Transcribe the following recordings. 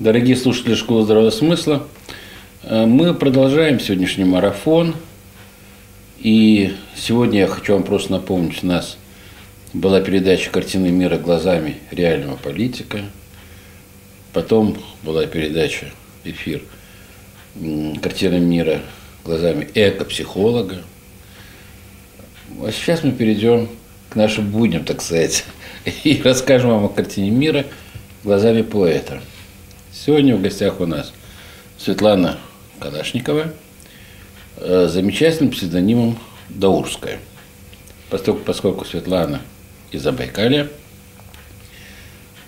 Дорогие слушатели Школы Здравого Смысла, э, мы продолжаем сегодняшний марафон. И сегодня я хочу вам просто напомнить, у нас была передача «Картины мира глазами реального политика». Потом была передача, эфир «Картины мира глазами эко-психолога». А сейчас мы перейдем к нашим будням, так сказать, и расскажем вам о картине мира глазами поэта. Сегодня в гостях у нас Светлана Калашникова, э, замечательным псевдонимом Даурская. Поскольку, поскольку Светлана из Забайкалья,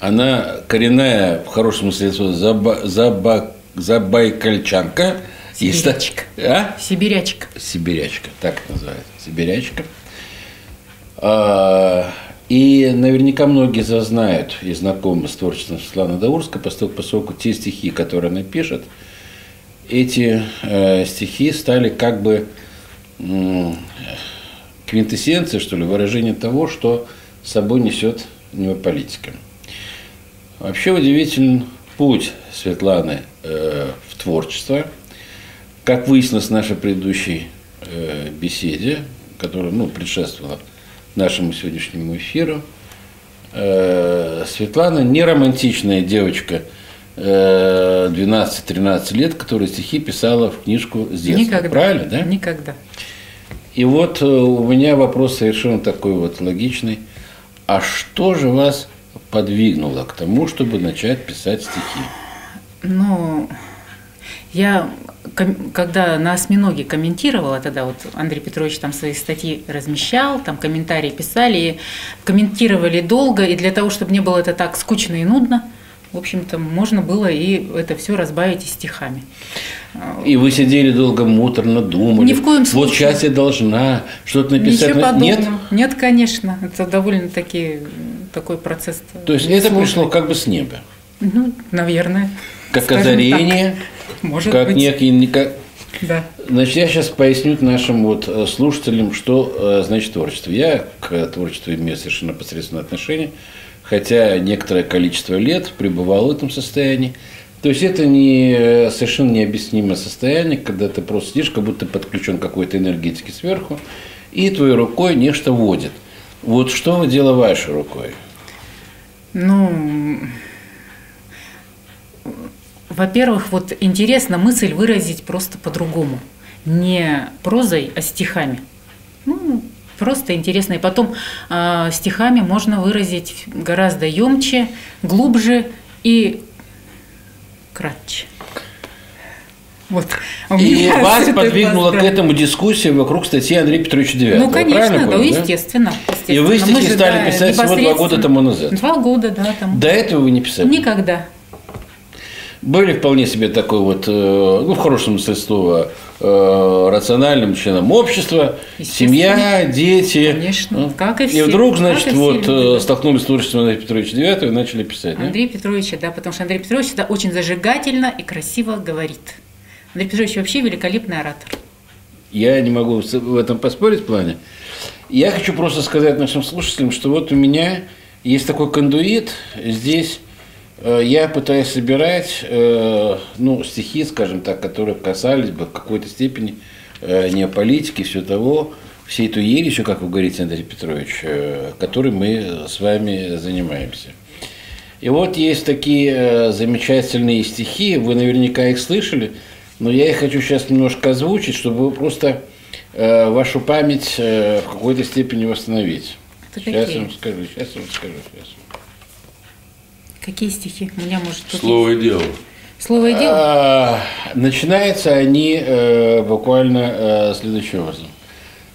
она коренная, в хорошем смысле заба, заба, забайкальчанка. Сибирячка. А? Сибирячка. Сибирячка, так называется. Сибирячка. И наверняка многие зазнают и знакомы с творчеством Светланы Даурской, поскольку, те стихи, которые она пишет, эти э, стихи стали как бы э, квинтэссенцией, что ли, выражение того, что собой несет неополитика. Вообще удивителен путь Светланы э, в творчество. Как выяснилось в нашей предыдущей э, беседе, которая ну, предшествовала нашему сегодняшнему эфиру, э, Светлана не романтичная девочка э, 12-13 лет, которая стихи писала в книжку с детства. Никогда. Правильно, да? Никогда. И вот э, у меня вопрос совершенно такой вот логичный. А что же вас подвигнуло к тому, чтобы начать писать стихи? Ну, я, когда на осьминоге комментировала, тогда вот Андрей Петрович там свои статьи размещал, там комментарии писали, и комментировали долго, и для того, чтобы не было это так скучно и нудно, в общем-то, можно было и это все разбавить и стихами. И вы сидели долго муторно, думали. Ни в коем случае. Вот сейчас я должна что-то написать. Ничего подобного. Нет? Нет, конечно. Это довольно-таки такой процесс. То есть это пришло как бы с неба? Ну, наверное. Как озарение? Так. Может как быть. некий... Как... Да. Значит, я сейчас поясню нашим вот э, слушателям, что э, значит творчество. Я к творчеству имею совершенно непосредственное отношение, хотя некоторое количество лет пребывал в этом состоянии. То есть это не э, совершенно необъяснимое состояние, когда ты просто сидишь, как будто подключен какой-то энергетике сверху, и твоей рукой нечто водит. Вот что делаете вашей рукой? Ну, во-первых, вот интересно мысль выразить просто по-другому. Не прозой, а стихами. Ну, просто интересно. И потом э, стихами можно выразить гораздо емче, глубже и кратче. Вот. У И вас подвигнула к этому дискуссия вокруг статьи Андрея Петровича Девятого. Ну, конечно, да, понял, естественно, И вы естественно. Стихи же, стали да, писать всего два года тому назад. Два года, да, там. До этого вы не писали? Никогда. Были вполне себе такой вот, э, ну, в хорошем смысле слова, э, рациональным членом общества, семья, дети. Конечно, Ну, как и И все, вдруг, как значит, и вот люди. э, столкнулись с творчеством Андрея Петровича Девятого и начали писать. да? Андрей Петрович, да, потому что Андрей Петрович всегда очень зажигательно и красиво говорит. Андрей Петрович вообще великолепный оратор. Я не могу в этом поспорить в плане. Я хочу просто сказать нашим слушателям, что вот у меня есть такой кондуит. Здесь я пытаюсь собирать э, ну, стихи, скажем так, которые касались бы в какой-то степени э, неополитики, все того, всей той ересью, как вы говорите, Андрей Петрович, э, которой мы с вами занимаемся. И вот есть такие э, замечательные стихи, вы наверняка их слышали, но я их хочу сейчас немножко озвучить, чтобы вы просто э, вашу память э, в какой-то степени восстановить. Это сейчас я вам скажу, сейчас я вам скажу. Сейчас. Какие стихи? У меня, может, Слово и дело. Слово и дело? А, начинаются они э, буквально э, следующим образом.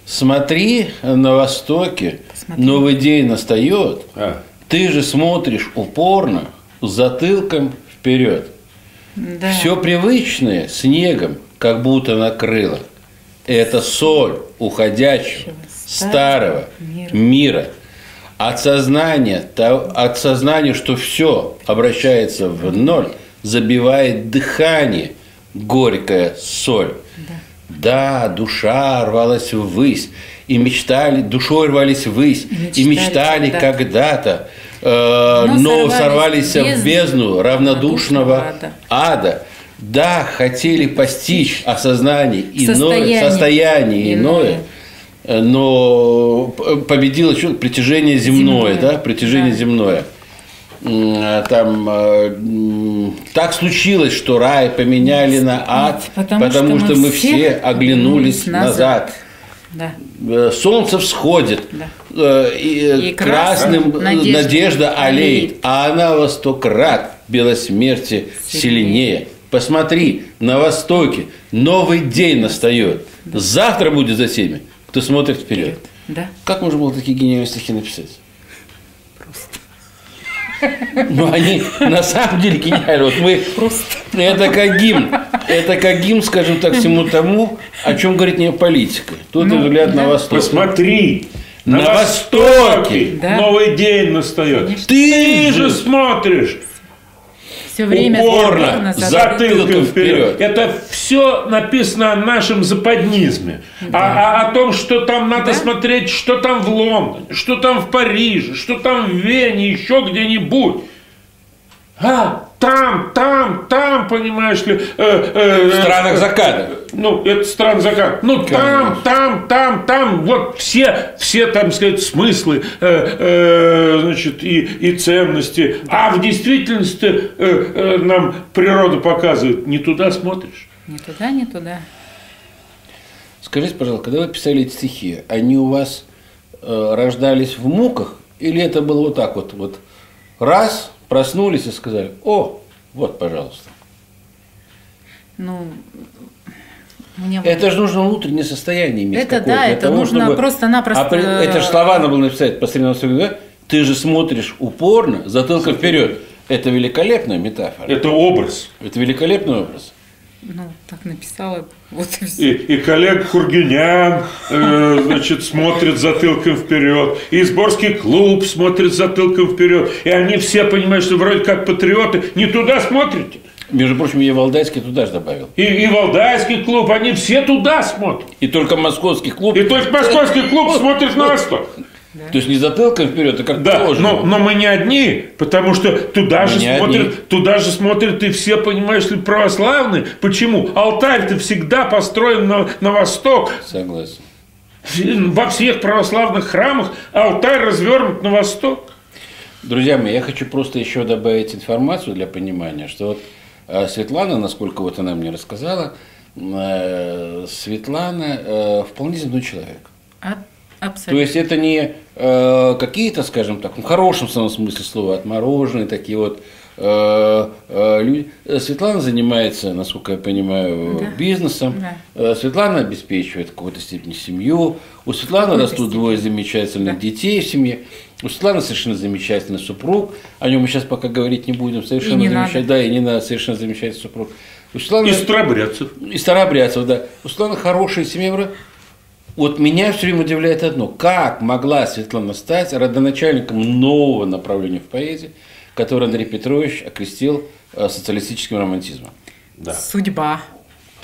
Смотри на востоке, Посмотри. новый день настает, А, ты же смотришь упорно, с затылком вперед. Да. Все привычное снегом как будто накрыло. Это соль уходящего старого мира. мира. От сознания, то- от сознания, что все обращается в ноль, забивает дыхание горькая соль. Да, душа рвалась ввысь, и мечтали, душой рвались ввысь, и мечтали мечтали когда-то. когда-то э, Но но сорвались сорвались в бездну равнодушного равнодушного ада. Да, хотели постичь осознание иное, Состояние состояние иное, э, но п- победило что притяжение земное, Земное, да, притяжение да. земное. А Там э, так случилось, что рай поменяли на ад, Потому что мы мы все оглянулись оглянулись назад. Да. Э, Солнце всходит, Да. э, и э, И красным красным э, надежда, надежда олеет, олеет. а она во сто крат белосмертие сильнее. Посмотри, на востоке новый день настает. Завтра будет за теми, кто смотрит вперед. Да. Как можно было такие гениальные стихи написать? Ну, они на самом деле гениальны. Вот мы Просто. это как гимн. Это как гимн, скажем так, всему тому, о чем говорит не политика. Тут Ну, взгляд на да. восток. Посмотри, На на, востоке. востоке Да. новый день настает. Ты же смотришь Все время Упорно, за- затылком вперед. вперед. Это все написано о нашем западнизме. А, а о том, что там надо Да. смотреть, что там в Лондоне, что там в Париже, что там в Вене, еще где-нибудь. А, там, там, там, понимаешь ли. э, э, В странах заката. ну, это стран закат. Ну, там, там, там, там, вот все, все, там сказать, смыслы, э, э, значит, и, и ценности. А в действительности э, э, нам природа показывает, не туда смотришь. Не туда, не туда. Скажите, пожалуйста, когда вы писали эти стихи, они у вас э, рождались в муках, или это было вот так вот, вот раз, проснулись и сказали, о, вот, пожалуйста. Ну, мне вот- Это же нужно внутреннее состояние иметь Это да, это того, нужно чтобы- просто-напросто- А при- это же слова надо было написать по среднему да? Ты же смотришь упорно, затылком вперед. Это великолепная метафора. Это образ. Это великолепный образ. Ну, так написала, вот и И, все. и коллег Хургинян, э, значит, смотрит затылком вперед. И Изборский клуб смотрит затылком вперед. И они все понимают, что вроде как патриоты. Не туда смотрите. Между прочим, я Валдайский туда же добавил. И, и Валдайский клуб, они все туда смотрят. И только московский клуб. И только московский клуб смотрит на восток. То есть не затылком вперед, а как Да, положено. но, но мы не одни, потому что туда Мы же смотрят, одни. туда же смотрят и все, понимаешь ли, православные. Почему? Алтарь-то всегда построен на, на восток. Согласен. Во всех православных храмах алтарь развернут на восток. Друзья мои, я хочу просто еще добавить информацию для понимания, что вот э, Светлана, насколько вот она мне рассказала, э, Светлана э, вполне земной человек. А- То абсолютно. есть это не э, какие-то, скажем так, в хорошем самом смысле слова, отмороженные такие вот э, э, люди. Светлана занимается, насколько я понимаю, Да. бизнесом. Да. Э, Светлана обеспечивает в какой-то степени семью. У Светланы растут степени. двое замечательных Да. детей в семье. У Светланы совершенно замечательный супруг. О нем мы сейчас пока говорить не будем. Совершенно замечательный. Да, и не надо. Совершенно замечательный супруг. У Светланы... И старобрядцев. И Старобрядцев, да. У Светланы хорошая семья. Вот меня все время удивляет одно. Как могла Светлана стать родоначальником нового направления в поэзии, которое Андрей Петрович окрестил э, социалистическим романтизмом? Да. Судьба.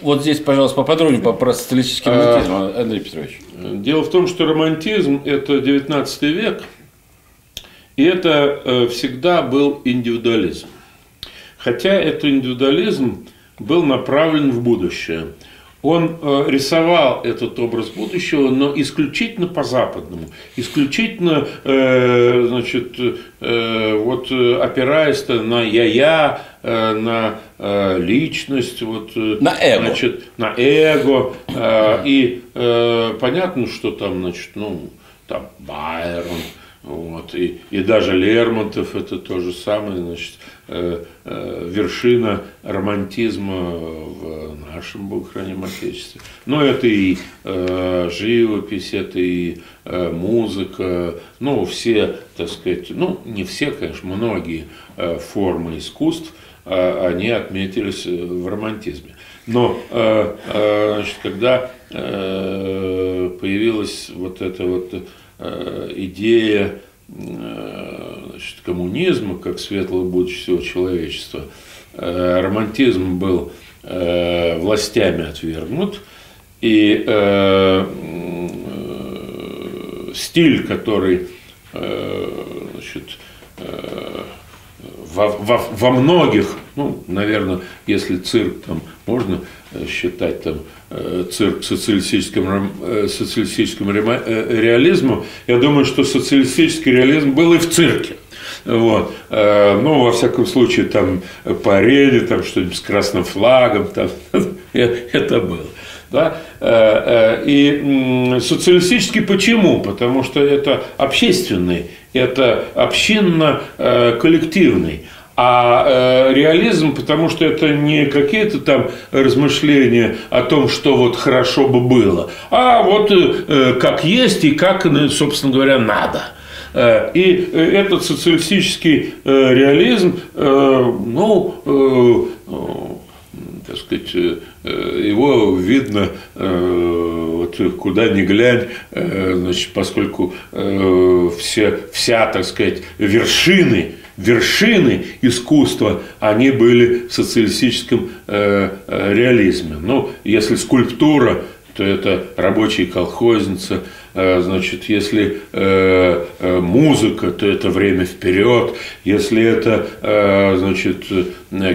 Вот здесь, пожалуйста, поподробнее по- про социалистический А. романтизм, Андрей Петрович. Дело в том, что романтизм – это 19 век, и это э, всегда был индивидуализм. Хотя этот индивидуализм был направлен в будущее. Он э, рисовал этот образ будущего, но исключительно по-западному, исключительно, э, значит, э, вот э, опираясь на я-я, э, на э, личность, вот, На эго. значит, на эго. э, И э, понятно, что там, значит, ну, там Байрон, вот, и, и даже Лермонтов, это то же самое, значит, э, э, вершина романтизма в нашем, Бог храним Отечестве. Но это и э, живопись, это и э, музыка, ну, все, так сказать, ну, не все, конечно, многие э, формы искусств, э, они отметились э, в романтизме. Но э, э, значит, когда э, появилась вот эта вот идея э, значит, коммунизма как светлого будущего человечества, э, романтизм был э, властями отвергнут, и э, э, стиль, который э, значит, э, во, во, во многих, ну, наверное, если цирк там можно считать там цирк социалистическим, социалистическим реализмом, я думаю, что социалистический реализм был и в цирке. Вот. Ну, во всяком случае, там по арене, там что-нибудь с красным флагом, там, это было. Да? Э, э, и социалистический почему? Потому что это общественный, это общинно-коллективный. Э, а реализм, потому что это не какие-то там размышления о том, что вот хорошо бы было, а вот как есть и как, собственно говоря, надо. И этот социалистический реализм, ну, так сказать, э, его видно э, вот куда ни глянь, э, значит, поскольку все, вся, так сказать, вершины, вершины искусства, они были в социалистическом реализме. Ну, если скульптура, то это рабочая колхозница, Э, значит, если э, э, музыка, то это время вперед, если это, значит,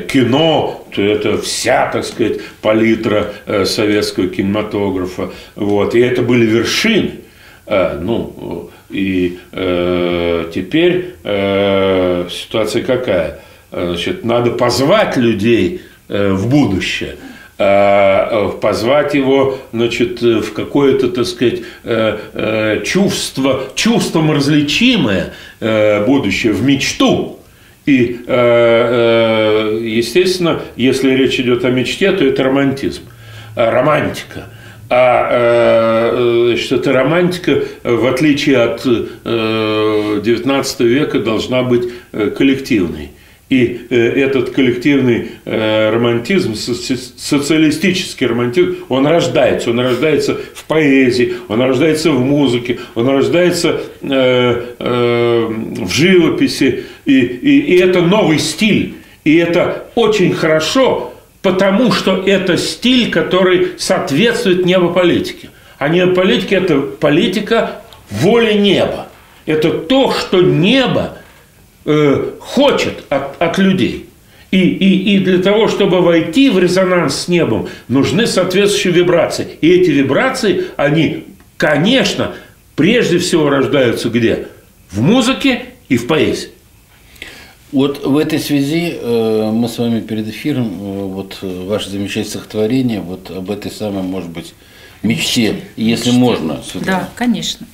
кино, то это вся, так сказать, палитра советского кинематографа. Вот. И это были вершины. Ну, и теперь ситуация какая? Значит, надо позвать людей в будущее – Э, позвать его значит, в какое-то, так сказать, э, э, чувство, чувством различимое будущее, в мечту. И, естественно, если речь идет о мечте, то это романтизм, романтика. А значит, эта романтика, в отличие от XIX века, должна быть коллективной. И э, этот коллективный э, романтизм, социалистический романтизм, он рождается. Он рождается в поэзии, он рождается в музыке, он рождается э, в живописи. И, и, и это новый стиль. И это очень хорошо, потому что это стиль, который соответствует небополитике. А небополитика – это политика воли неба. Это то, что небо э, хочет от, от людей. И, и, и для того, чтобы войти в резонанс с небом, нужны соответствующие вибрации. И эти вибрации, они, конечно, прежде всего рождаются где? В музыке и в поэзии. Вот в этой связи э, мы с вами перед эфиром, э, вот э, ваше замечательное стихотворение, вот об этой самой, может быть, мечте, если мечте. можно. Светлана. Да, конечно.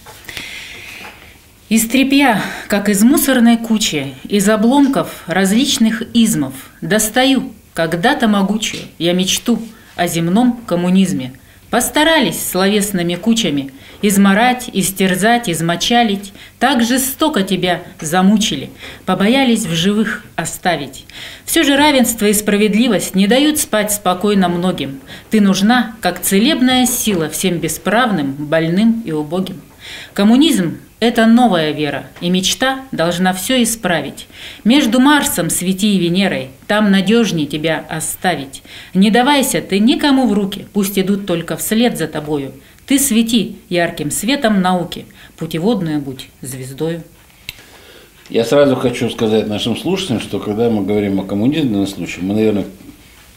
Из тряпья, как из мусорной кучи, из обломков различных измов, достаю, когда-то могучую, я мечту о земном коммунизме. Постарались словесными кучами изморать, истерзать, измочалить, так жестоко тебя замучили, побоялись в живых оставить. Все же равенство и справедливость не дают спать спокойно многим. Ты нужна, как целебная сила всем бесправным, больным и убогим. Коммунизм это новая вера, и мечта должна все исправить. Между Марсом свети и Венерой, там надежнее тебя оставить. Не давайся ты никому в руки, пусть идут только вслед за тобою. Ты свети ярким светом науки, путеводную будь звездою. Я сразу хочу сказать нашим слушателям, что когда мы говорим о коммунизме данном случае, мы, наверное,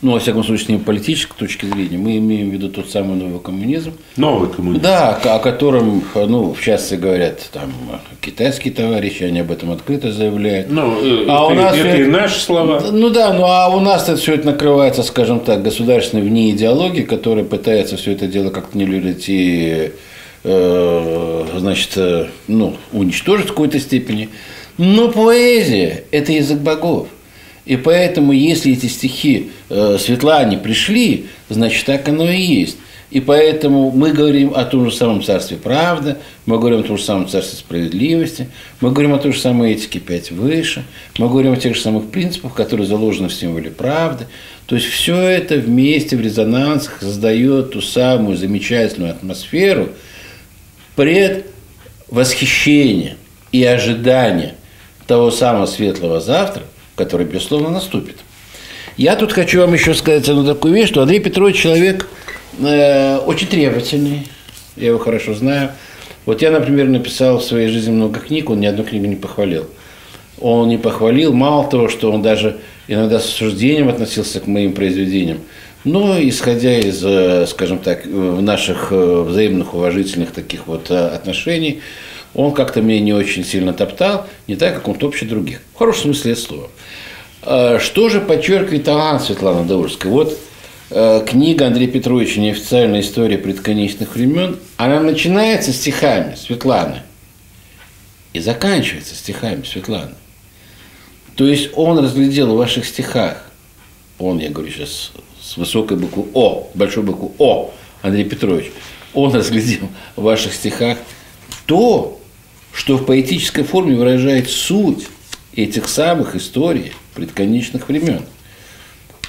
ну, во всяком случае, не политической точки зрения, мы имеем в виду тот самый новый коммунизм. Новый коммунизм. Да, о котором, ну, в частности говорят там китайские товарищи, они об этом открыто заявляют. Ну, э, а это, у нас это, и наши слова. Ну да, ну а у нас это все это накрывается, скажем так, государственной вне идеологии, которая пытается все это дело как-то нивелировать и, э, значит, э, ну, уничтожить в какой-то степени. Но поэзия – это язык богов. И поэтому, если эти стихи э, Светлане пришли, значит, так оно и есть. И поэтому мы говорим о том же самом царстве правды, мы говорим о том же самом царстве справедливости, мы говорим о той же самой этике пять выше, мы говорим о тех же самых принципах, которые заложены в символе правды. То есть все это вместе в резонансах создает ту самую замечательную атмосферу предвосхищения и ожидания того самого светлого завтра, который, безусловно, наступит. Я тут хочу вам еще сказать одну такую вещь, что Андрей Петрович человек э, очень требовательный, я его хорошо знаю. Вот я, например, написал в своей жизни много книг, он ни одну книгу не похвалил. он не похвалил, мало того, что он даже иногда с осуждением относился к моим произведениям, но исходя из, э, скажем так, наших э, взаимных уважительных таких вот э, отношений, он как-то меня не очень сильно топтал, не так, как он топчет других. В хорошем смысле слова. Что же подчеркивает талант Светланы Даурской? Вот книга Андрея Петровича «Неофициальная история предконечных времен», она начинается стихами Светланы и заканчивается стихами Светланы. То есть он разглядел в ваших стихах, он, я говорю сейчас с высокой буквы О, большой буквы О, Андрей Петрович, он разглядел в ваших стихах то, что в поэтической форме выражает суть этих самых историй предконечных времен.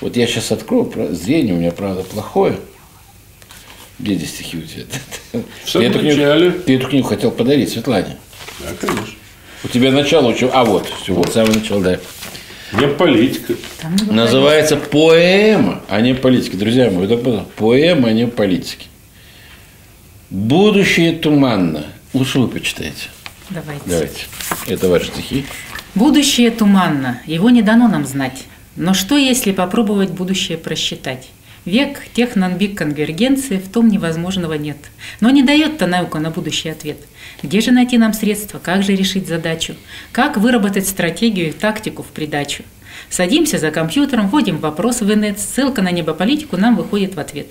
Вот я сейчас открою, зрение у меня, правда, плохое. Где здесь стихи у тебя? В самом ты начале. Эту книгу, ты эту книгу хотел подарить Светлане. Да, конечно. У тебя начало очень... А вот, все, вот самое начало, да. Не политика. Называется поэма, а не политика. Друзья мои, это поэма, а не политики. Будущее туманно. Лучше вы почитайте. Давайте. Давайте. Это ваши стихи. Будущее туманно. Его не дано нам знать. Но что, если попробовать будущее просчитать? Век технонбик конвергенции в том невозможного нет. Но не дает-то наука на будущий ответ. Где же найти нам средства, как же решить задачу, как выработать стратегию и тактику в придачу? Садимся за компьютером, вводим вопрос в инет, ссылка на небополитику нам выходит в ответ.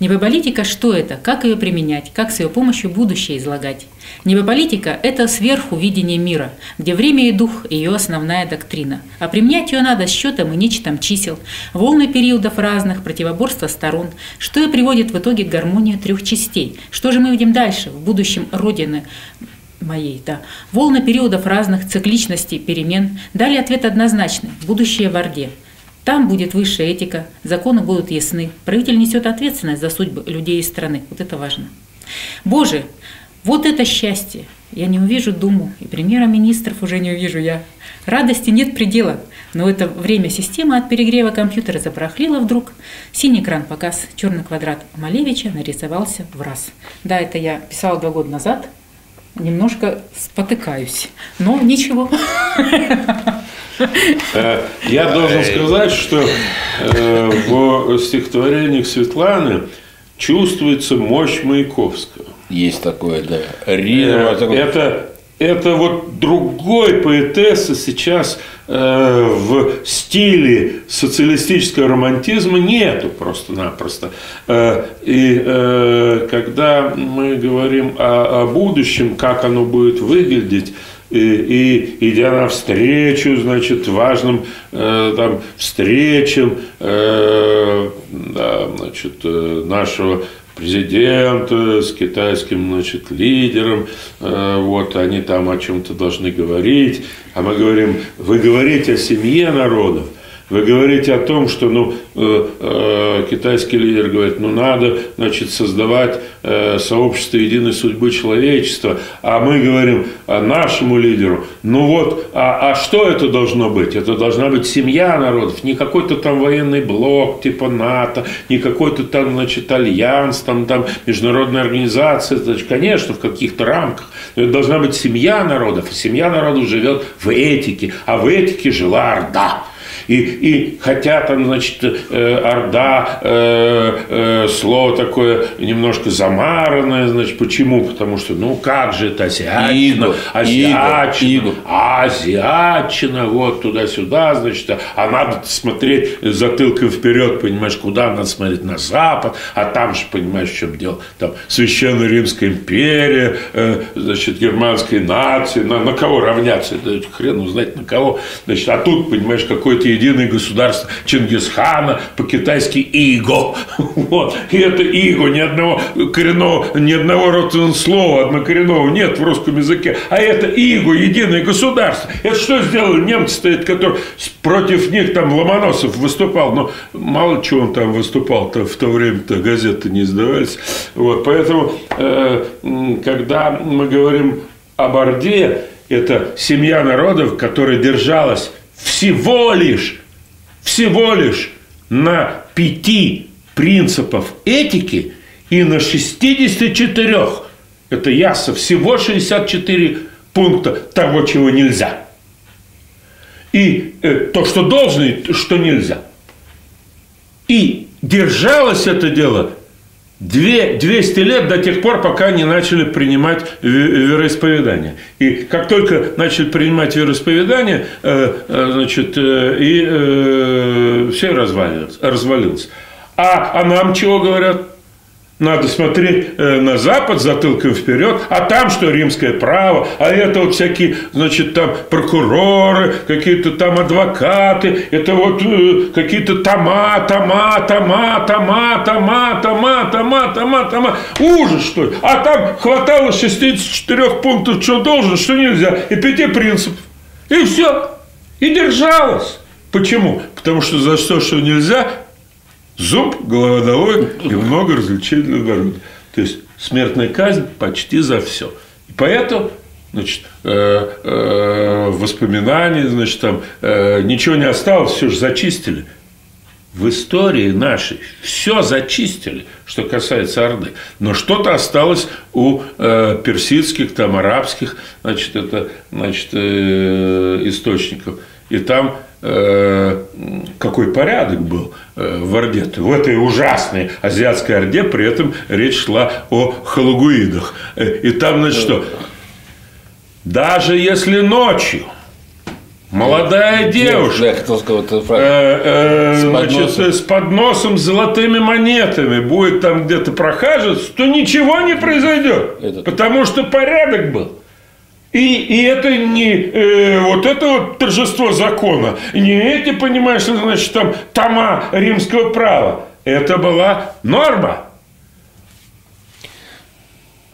Небополитика что это, как ее применять, как с ее помощью будущее излагать? Небополитика – это сверху видение мира, где время и дух – ее основная доктрина. А применять ее надо счетом и нечетом чисел, волны периодов разных, противоборства сторон, что и приводит в итоге к гармонии трех частей. Что же мы видим дальше, в будущем Родины моей, да. Волны периодов разных цикличностей, перемен дали ответ однозначный – будущее в Орде. Там будет высшая этика, законы будут ясны, правитель несет ответственность за судьбы людей и страны. Вот это важно. Боже, вот это счастье! Я не увижу Думу, и премьера-министров уже не увижу я. Радости нет предела, но это время система от перегрева компьютера запорохлила вдруг. Синий экран показ, черный квадрат Малевича нарисовался в раз. Да, это я писала два года назад, немножко спотыкаюсь, но ничего. Э, я должен сказать, что э, в стихотворениях Светланы чувствуется мощь Маяковского. Есть такое, да. Рина, э, это это вот другой поэтессы сейчас э, в стиле социалистического романтизма нету просто-напросто. Э, и э, когда мы говорим о, о будущем, как оно будет выглядеть, и, и идя навстречу, значит, важным э, там, встречам э, да, значит, э, нашего президента с китайским значит, лидером, э, вот они там о чем-то должны говорить, а мы говорим, вы говорите о семье народов, вы говорите о том, что ну, э, э, китайский лидер говорит, ну надо значит, создавать э, сообщество единой судьбы человечества, а мы говорим а нашему лидеру, ну вот, а, а что это должно быть? Это должна быть семья народов, не какой-то там военный блок типа НАТО, не какой-то там, значит, альянс, там, там международная организация, значит, конечно, в каких-то рамках, но это должна быть семья народов, семья народов живет в этике, а в этике жила Орда. И, и хотя там, значит, э, Орда, э, э, слово такое немножко замаранное, значит, почему? Потому что, ну, как же это азиатчина, азиатчина, азиатчина, вот туда-сюда, значит, а надо смотреть затылком вперед, понимаешь, куда надо смотреть, на запад, а там же, понимаешь, в чем дело, там Священная Римская империя, э, значит, германская нация, на, на кого равняться, это хрен узнать на кого, значит, а тут, понимаешь, какой-то единое государство Чингисхана, по-китайски Иго. Вот. И это Иго, ни одного коренного, ни одного родственного слова однокоренного нет в русском языке. А это Иго, единое государство. Это что сделали немцы, это, который против них там Ломоносов выступал. Но мало чего он там выступал-то в то время-то газеты не издавались. Вот. Поэтому, э, когда мы говорим об Орде, это семья народов, которая держалась всего лишь, всего лишь на пяти принципов этики и на 64, это ясно, всего 64 пункта того, чего нельзя. и э, то, что должно, и что нельзя. И держалось это дело 200 лет до тех пор, пока не начали принимать вероисповедание. И как только начали принимать вероисповедание, э, э, значит, э, и все развалилось. развалилось. А, а нам чего говорят? Надо смотреть э, на Запад затылком вперед, а там что римское право, а это вот всякие, значит, там прокуроры, какие-то там адвокаты, это вот э, какие-то тома, тома, тома, тома, тома, тома, тома, тома, тома. Ужас, что ли. А там хватало 64 пунктов, что должен, что нельзя, и пяти принципов. И все. И держалось. Почему? Потому что за то, что нельзя, зуб, головодовой и много развлечений народа. То есть смертная казнь почти за все. И поэтому значит, э, э, воспоминаний, значит, там э, ничего не осталось, все же зачистили. В истории нашей все зачистили, что касается Орды. Но что-то осталось у э, персидских, там, арабских значит, это, значит, э, источников. И там Э, какой порядок был э, в Орде. В этой ужасной азиатской Орде при этом речь шла о халагуидах. Э, и там, значит, что? Даже если ночью молодая девушка значит, с подносом с золотыми монетами будет там где-то прохаживаться, то ничего не произойдет. Потому что порядок был. И, и это не э, вот это вот торжество закона, не эти, понимаешь, значит, там тома римского права. Это была норма.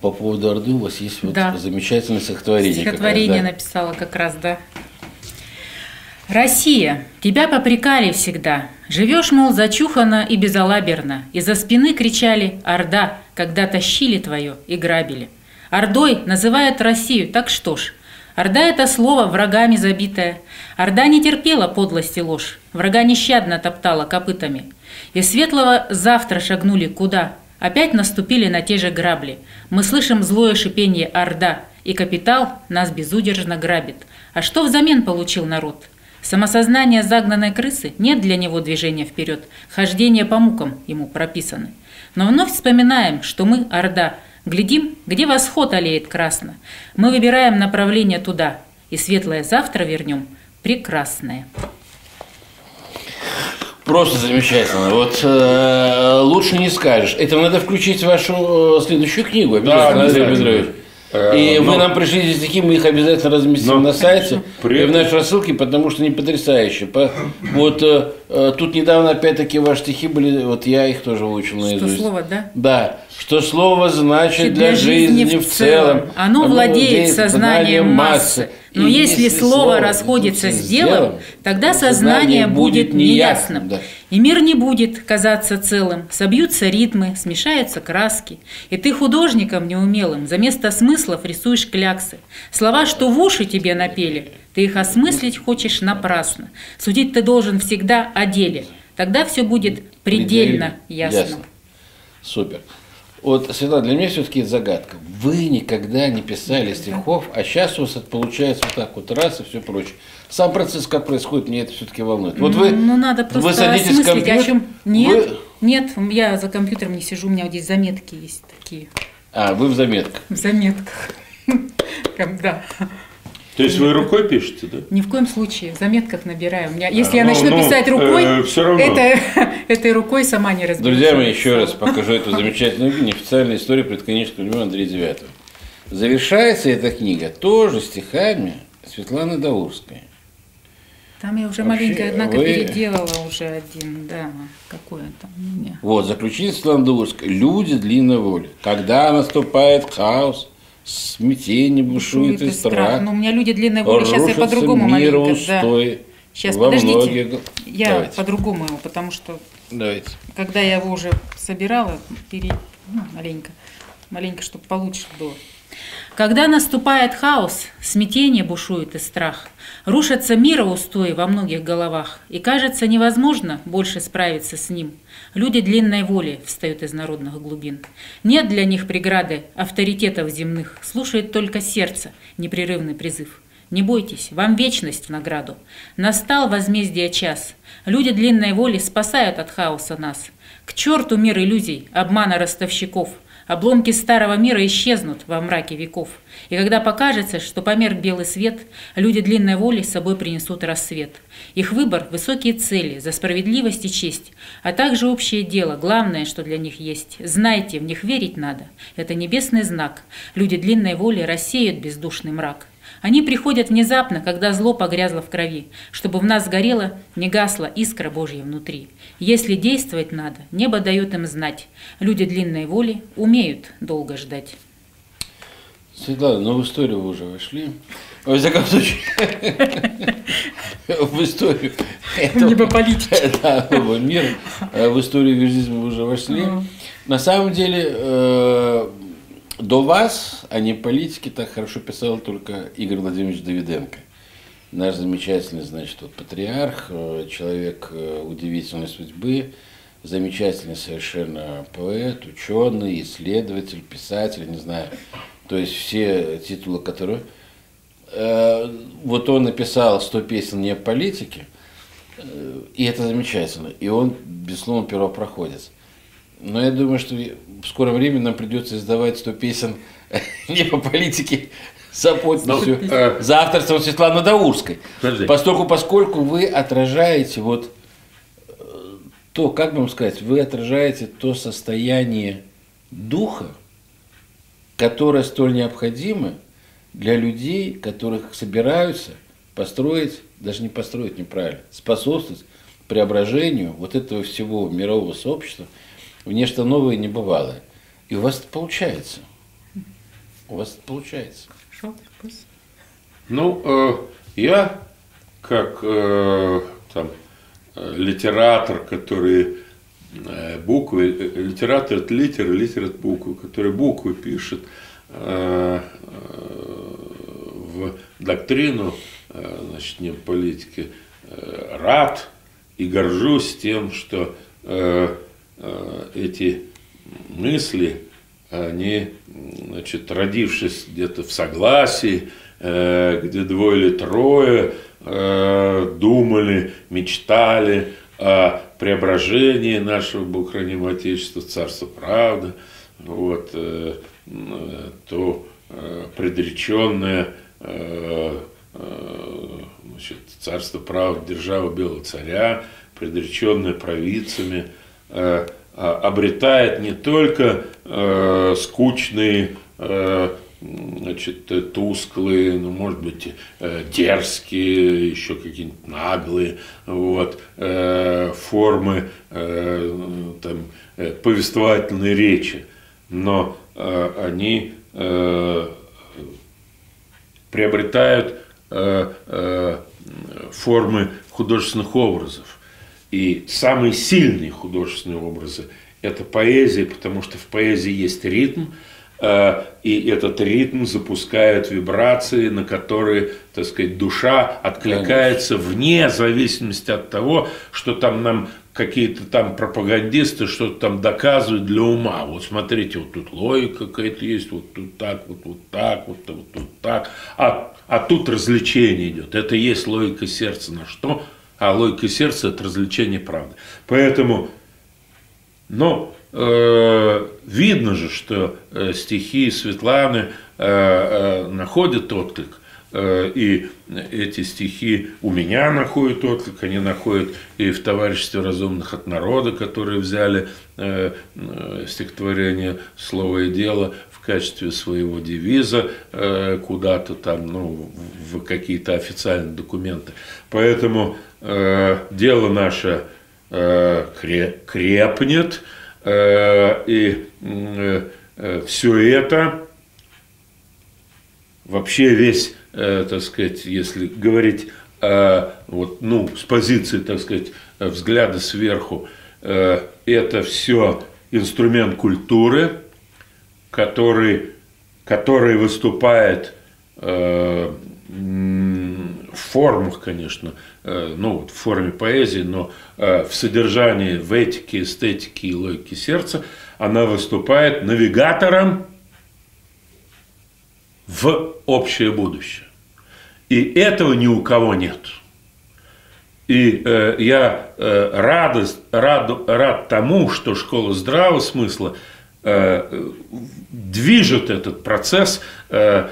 По поводу Орды у вас есть вот да. замечательное стихотворение. Стихотворение как раз, да? написала как раз, да. Россия, тебя попрекали всегда. Живешь, мол, зачухано и безалаберно. Из-за спины кричали «Орда», когда тащили твое и грабили – Ордой называют Россию, так что ж. Орда – это слово врагами забитое. Орда не терпела подлости ложь, врага нещадно топтала копытами. И светлого завтра шагнули куда? Опять наступили на те же грабли. Мы слышим злое шипение Орда, и капитал нас безудержно грабит. А что взамен получил народ? Самосознание загнанной крысы нет для него движения вперед, хождение по мукам ему прописаны. Но вновь вспоминаем, что мы, Орда, Глядим, где восход олеет красно. Мы выбираем направление туда, и светлое завтра вернем прекрасное. Просто замечательно. Вот э, лучше не скажешь. Это надо включить в вашу э, следующую книгу обязательно, да, Андрей Петрович. Э, и но... вы нам пришли эти стихи, мы их обязательно разместим но... на сайте При... и в нашей рассылке, потому что они потрясающие. Вот э, э, тут недавно опять-таки ваши стихи были, вот я их тоже выучил наизусть. Что слово, да? Да. Что слово значит для, для жизни, жизни в целом. Оно, Оно владеет сознанием массы. Но и если, если слово расходится с делом, тогда сознание будет неясным. Да. И мир не будет казаться целым. Собьются ритмы, смешаются краски. И ты художником неумелым за место смыслов рисуешь кляксы. Слова, что в уши тебе напели, ты их осмыслить хочешь напрасно. Судить ты должен всегда о деле. Тогда все будет предельно, предельно ясно. ясно. Супер. Вот, Светлана, для меня все-таки это загадка. Вы никогда не писали стихов, а сейчас у вас это получается вот так вот раз и все прочее. Сам процесс, как происходит, мне это все-таки волнует. Вот вы, ну, надо просто вы садитесь в компьютер, о чем... Нет, вы... нет, я за компьютером не сижу, у меня вот здесь заметки есть такие. А, вы в заметках? В заметках. Да. То есть вы рукой пишете, да? Ни в коем случае. В заметках набираю. У меня, если а, я начну ну, писать рукой, э, все равно. Это, этой рукой сама не разберусь. Друзья мои, еще раз покажу эту замечательную книгу «Неофициальная история предконечного времен Андрея Девятого». Завершается эта книга тоже стихами Светланы Даурской. Там я уже Вообще, маленько, однако, вы... переделала уже один, да, какое там у меня. Вот, заключение Светланы Даурской. Люди длинной воли. Когда наступает хаос, смятение бушует, бушует и страх. страх. Но ну, у меня люди длинной воли, сейчас я по-другому маленько. Устой да. Сейчас, подождите, многих... я по-другому его, потому что Давайте. когда я его уже собирала, пере... ну, маленько, маленько, чтобы получше было. Когда наступает хаос, смятение бушует и страх. Рушатся мироустои во многих головах, и кажется невозможно больше справиться с ним. Люди длинной воли встают из народных глубин. Нет для них преграды авторитетов земных, слушает только сердце непрерывный призыв. Не бойтесь, вам вечность в награду. Настал возмездие час. Люди длинной воли спасают от хаоса нас. К черту мир иллюзий, обмана ростовщиков. Обломки старого мира исчезнут во мраке веков. И когда покажется, что померк белый свет, люди длинной воли с собой принесут рассвет. Их выбор – высокие цели, за справедливость и честь, а также общее дело, главное, что для них есть. Знайте, в них верить надо. Это небесный знак. Люди длинной воли рассеют бездушный мрак. Они приходят внезапно, когда зло погрязло в крови, чтобы в нас горела, не гасла искра Божья внутри. Если действовать надо, небо дает им знать. Люди длинной воли умеют долго ждать. Светлана, ну в историю вы уже вошли. Во всяком случае, в историю Не по политике. этого мира, э, в историю визизма вы уже вошли. На самом деле, э, до вас о не политике так хорошо писал только Игорь Владимирович Давиденко. Наш замечательный, значит, вот патриарх, э, человек э, удивительной судьбы, замечательный совершенно поэт, ученый, исследователь, писатель, не знаю. То есть все титулы, которые... Э, Вот он написал 100 песен не о политике, и это замечательно. И он, безусловно, первопроходец. Но я думаю, что в скором времени нам придется издавать 100 песен не по политике за подписью, э, за авторством Светланы Даурской. Подожди. Поскольку, поскольку вы отражаете вот э, то, как вам сказать, вы отражаете то состояние духа, которое столь необходимо для людей, которых собираются построить, даже не построить неправильно, способствовать преображению вот этого всего мирового сообщества нечто новое и небывалое. И у вас это получается. У вас это получается. Ну, э, я как э, там э, литератор, который э, буквы, э, литератор это литер, литер это буквы, который буквы пишет э, э, в доктрину, э, значит, не в политике, э, рад и горжусь тем, что эти мысли, они, значит, родившись где-то в согласии, э, где двое или трое э, думали, мечтали о преображении нашего Богохранимого Отечества, в Царство Правды, вот, э, э, то э, предреченное э, э, значит, Царство Правды, держава Белого Царя, предреченное провидцами, э, а, обретает не только э, скучные, э, значит, э, тусклые, ну, может быть, э, дерзкие, еще какие-нибудь наглые, вот, э, формы э, там, э, повествовательной речи, но э, они э, приобретают э, э, формы художественных образов. И самые сильные художественные образы – это поэзия, потому что в поэзии есть ритм, э, и этот ритм запускает вибрации, на которые, так сказать, душа откликается вне зависимости от того, что там нам какие-то там пропагандисты что-то там доказывают для ума. Вот смотрите, вот тут логика какая-то есть, вот тут так, вот, вот так, вот, вот тут так. А, а тут развлечение идет. Это и есть логика сердца. На что? А логика сердца – это развлечение правды. Поэтому, но э, видно же, что э, стихи Светланы э, э, находят отклик. Э, И эти стихи у меня находят отклик, они находят и в товариществе разумных от народа, которые взяли э, стихотворение «Слово и дело» в качестве своего девиза э, куда-то там, ну, в какие-то официальные документы. Поэтому э, дело наше э, кре- крепнет, и все это вообще весь, так сказать, если говорить вот, ну, с позиции, так сказать, взгляда сверху, это все инструмент культуры, который, который выступает э, в формах, конечно, э, ну, в форме поэзии, но э, в содержании, в этике, эстетике и логике сердца, она выступает навигатором в общее будущее. И этого ни у кого нет. И э, я э, радость, рад, рад тому, что школа здравого смысла движет этот процесс э,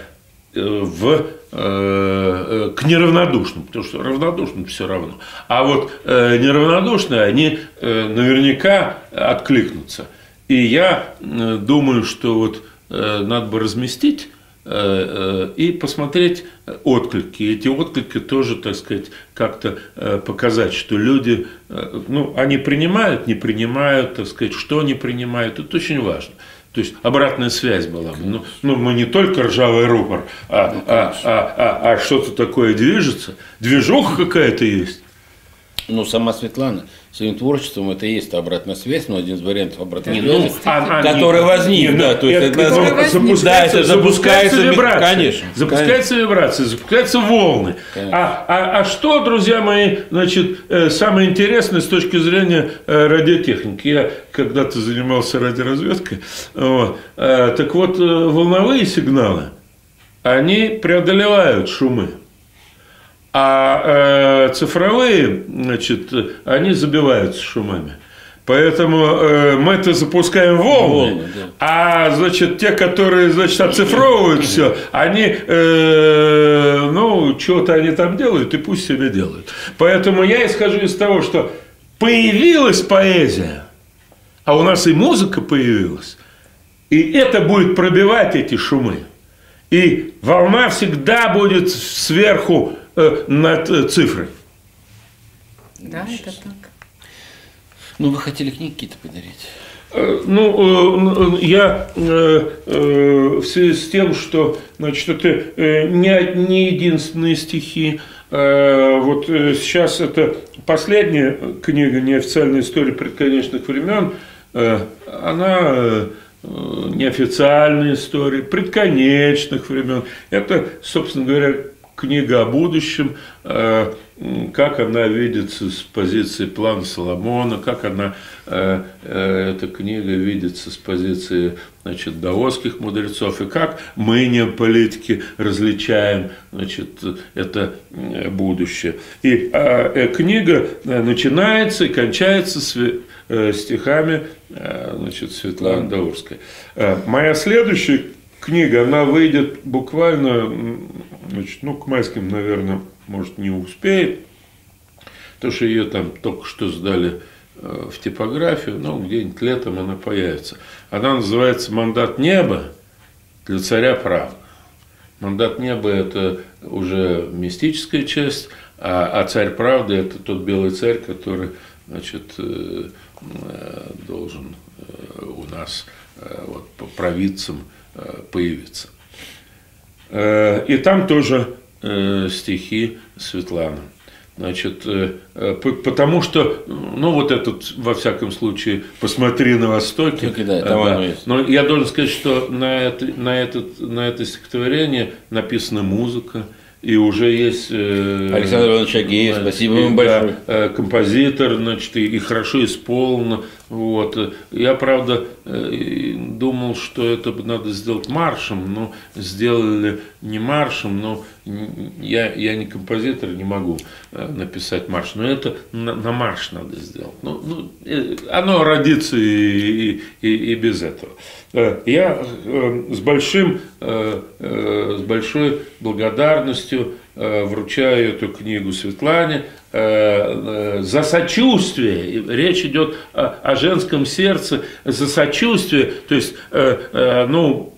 в, э, э, к неравнодушным, потому что равнодушным все равно. А вот э, неравнодушные, они э, наверняка откликнутся. И я э, думаю, что вот э, надо бы разместить Э, э, и посмотреть отклики. Эти отклики тоже, так сказать, как-то э, показать, что люди, ну, они принимают, не принимают, так сказать, что они принимают. Это очень важно. То есть обратная связь была. Ну, ну, мы не только ржавый рупор, а, ну, а, а, а, а что-то такое движется. Движуха какая-то есть. Ну, сама Светлана своим творчеством это и есть обратная связь, но один из вариантов обратной связи, ну, а, который возник, да, то есть это, это запускается, да, это запускается вибрация, конечно, запускается конечно. вибрация, запускаются волны. А, а, а что, друзья мои, значит, э, самое интересное с точки зрения э, радиотехники? Я когда-то занимался радиоразведкой, вот, э, так вот волновые сигналы, они преодолевают шумы. А э, цифровые, значит, они забиваются шумами. Поэтому э, мы это запускаем волны, волны да. а значит те, которые значит оцифровывают все, они, э, ну, что-то они там делают, и пусть себе делают. Поэтому я исхожу из того, что появилась поэзия, а у нас и музыка появилась, и это будет пробивать эти шумы. И волна всегда будет сверху над э, цифрой. Да, Сейчас. это так. Ну, вы хотели книги какие-то подарить? Э, ну, я в связи с тем, что значит, это не, не единственные стихи. Вот сейчас это последняя книга «Неофициальная история предконечных времен». Она неофициальная история предконечных времен. Это, собственно говоря, книга о будущем, э, как она видится с позиции плана Соломона, как она, э, э, эта книга видится с позиции значит, даосских мудрецов, и как мы, не политики, различаем значит, это будущее. И книга начинается и кончается с стихами значит, Светланы Даурской. Моя следующая книга, она выйдет буквально Значит, ну, к майским, наверное, может, не успеет, потому что ее там только что сдали э, в типографию, ну, где-нибудь летом она появится. Она называется «Мандат неба для царя правды». Мандат неба – это уже мистическая часть, а, а царь правды – это тот белый царь, который значит, э, э, должен у нас вот, по провидцам появиться. Э, и там тоже э, стихи Светланы. Значит, э, потому что, ну вот этот, во всяком случае, посмотри на Востоке. Да, там да. Но я должен сказать, что на это, на, этот, на это стихотворение написана музыка, и уже есть... Э, Александр Иванович Агеев, спасибо вам большое. Э, композитор, значит, и, и хорошо исполнено. Вот. Я, правда, э, думал, что это надо сделать маршем, но сделали не маршем, но я, я не композитор, не могу написать марш, но это на, на марш надо сделать. Ну, ну, оно родится и, и, и без этого. Э, я э, с, большим, э, с большой благодарностью вручаю эту книгу Светлане за сочувствие. Речь идет о женском сердце, за сочувствие. То есть, ну,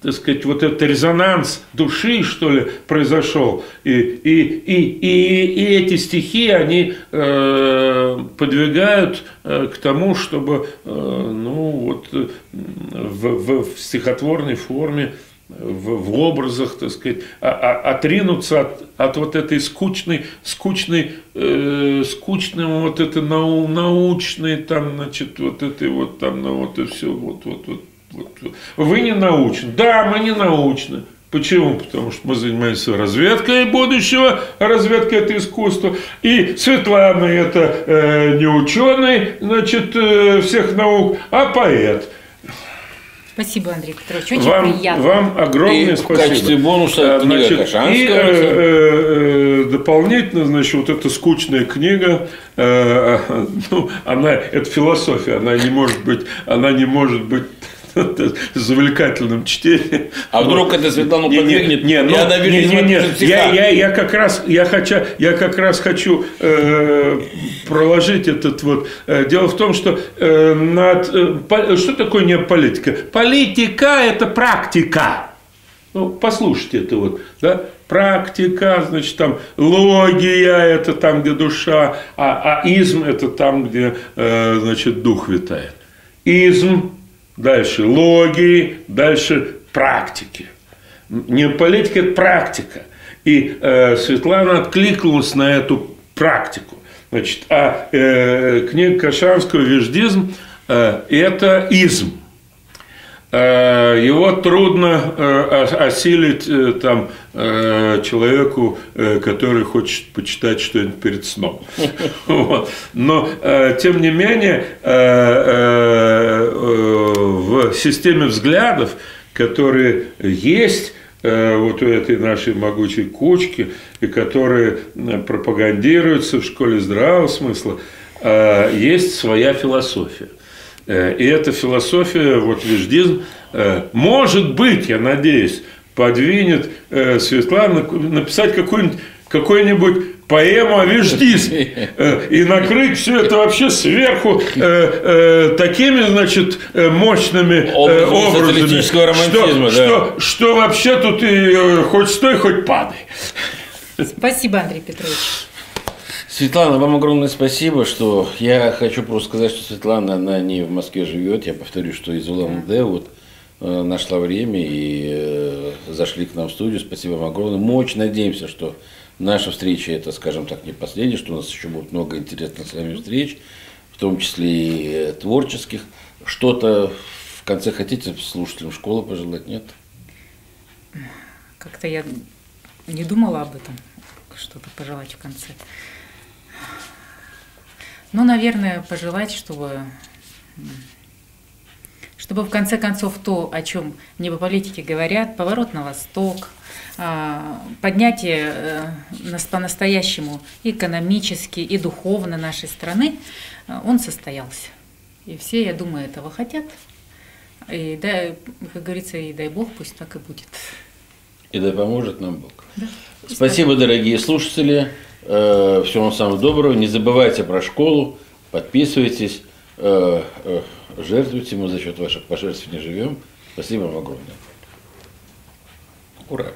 так сказать, вот этот резонанс души, что ли, произошел. И, и, и, и, и эти стихи, они э, подвигают э, к тому, чтобы, э, ну, вот, в, в, в стихотворной форме, в, в образах, так сказать, а, а, отринуться от, от вот этой скучной, скучной, э, скучной вот это нау, научной, там, значит, вот этой вот там, ну, вот и все, вот, вот, вот вы не научны. Да, мы не научны. Почему? Потому что мы занимаемся разведкой будущего, разведка это искусство. И Светлана это э, не ученый, значит, э, всех наук, а поэт. Спасибо, Андрей Петрович, очень Вам, приятно. вам огромное И в спасибо. качестве бонуса книга значит. И э, э, э, дополнительно, значит, вот эта скучная книга, э, ну, она, это философия, она не может быть, она не может быть завлекательным чтением. А вдруг это Светлану Не, не, подвигнет, не, и ну, она не, не, не, я, я, я как раз, я хочу, я как раз хочу э, проложить этот вот. э, дело в том, что э, над, э, что такое не политика? Политика – это практика. Ну, послушайте это вот, да? Практика, значит, там логия – это там, где душа, а, а изм – это там, где, э, значит, дух витает. Изм, дальше логии, дальше практики. Не политика, это практика. И э, Светлана откликнулась на эту практику. Значит, а э, книга Кашанского «Веждизм» э, – это изм. Э, Его трудно э, ос- осилить э, там, человеку, который хочет почитать что-нибудь перед сном. Но, тем не менее, в системе взглядов, которые есть вот у этой нашей могучей кучки, и которые пропагандируются в школе здравого смысла, есть своя философия. Э, И эта философия, вот веждизм, э, может быть, я надеюсь, подвинет э, Светлану написать какую-нибудь какую-нибудь поэму о веждизме э, и накрыть все это вообще сверху э, э, такими, значит, мощными э, Образами что, да. что, что вообще тут и хоть стой, хоть падай. Спасибо, Андрей Петрович. Светлана, вам огромное спасибо, что я хочу просто сказать, что Светлана, она не в Москве живет, я повторю, что из Улан-Удэ вот э, нашла время и э, зашли к нам в студию, спасибо вам огромное. Мы очень надеемся, что наша встреча это, скажем так, не последняя, что у нас еще будет много интересных с вами встреч, в том числе и э, творческих. Что-то в конце хотите слушателям школы пожелать, нет? Как-то я не думала об этом, что-то пожелать в конце. Ну, наверное, пожелать, чтобы, чтобы в конце концов то, о чем мне по политике говорят, поворот на восток, а, поднятие э, нас по-настоящему экономически, и духовно нашей страны, а, он состоялся. И все, я думаю, этого хотят. И дай, как говорится, и дай Бог, пусть так и будет. И да поможет нам Бог. Спасибо, дорогие слушатели. Э, Всего вам самого доброго. Не забывайте про школу. Подписывайтесь. э, э, Жертвуйте. Мы за счет ваших пожертвований живем. Спасибо вам огромное. Ура!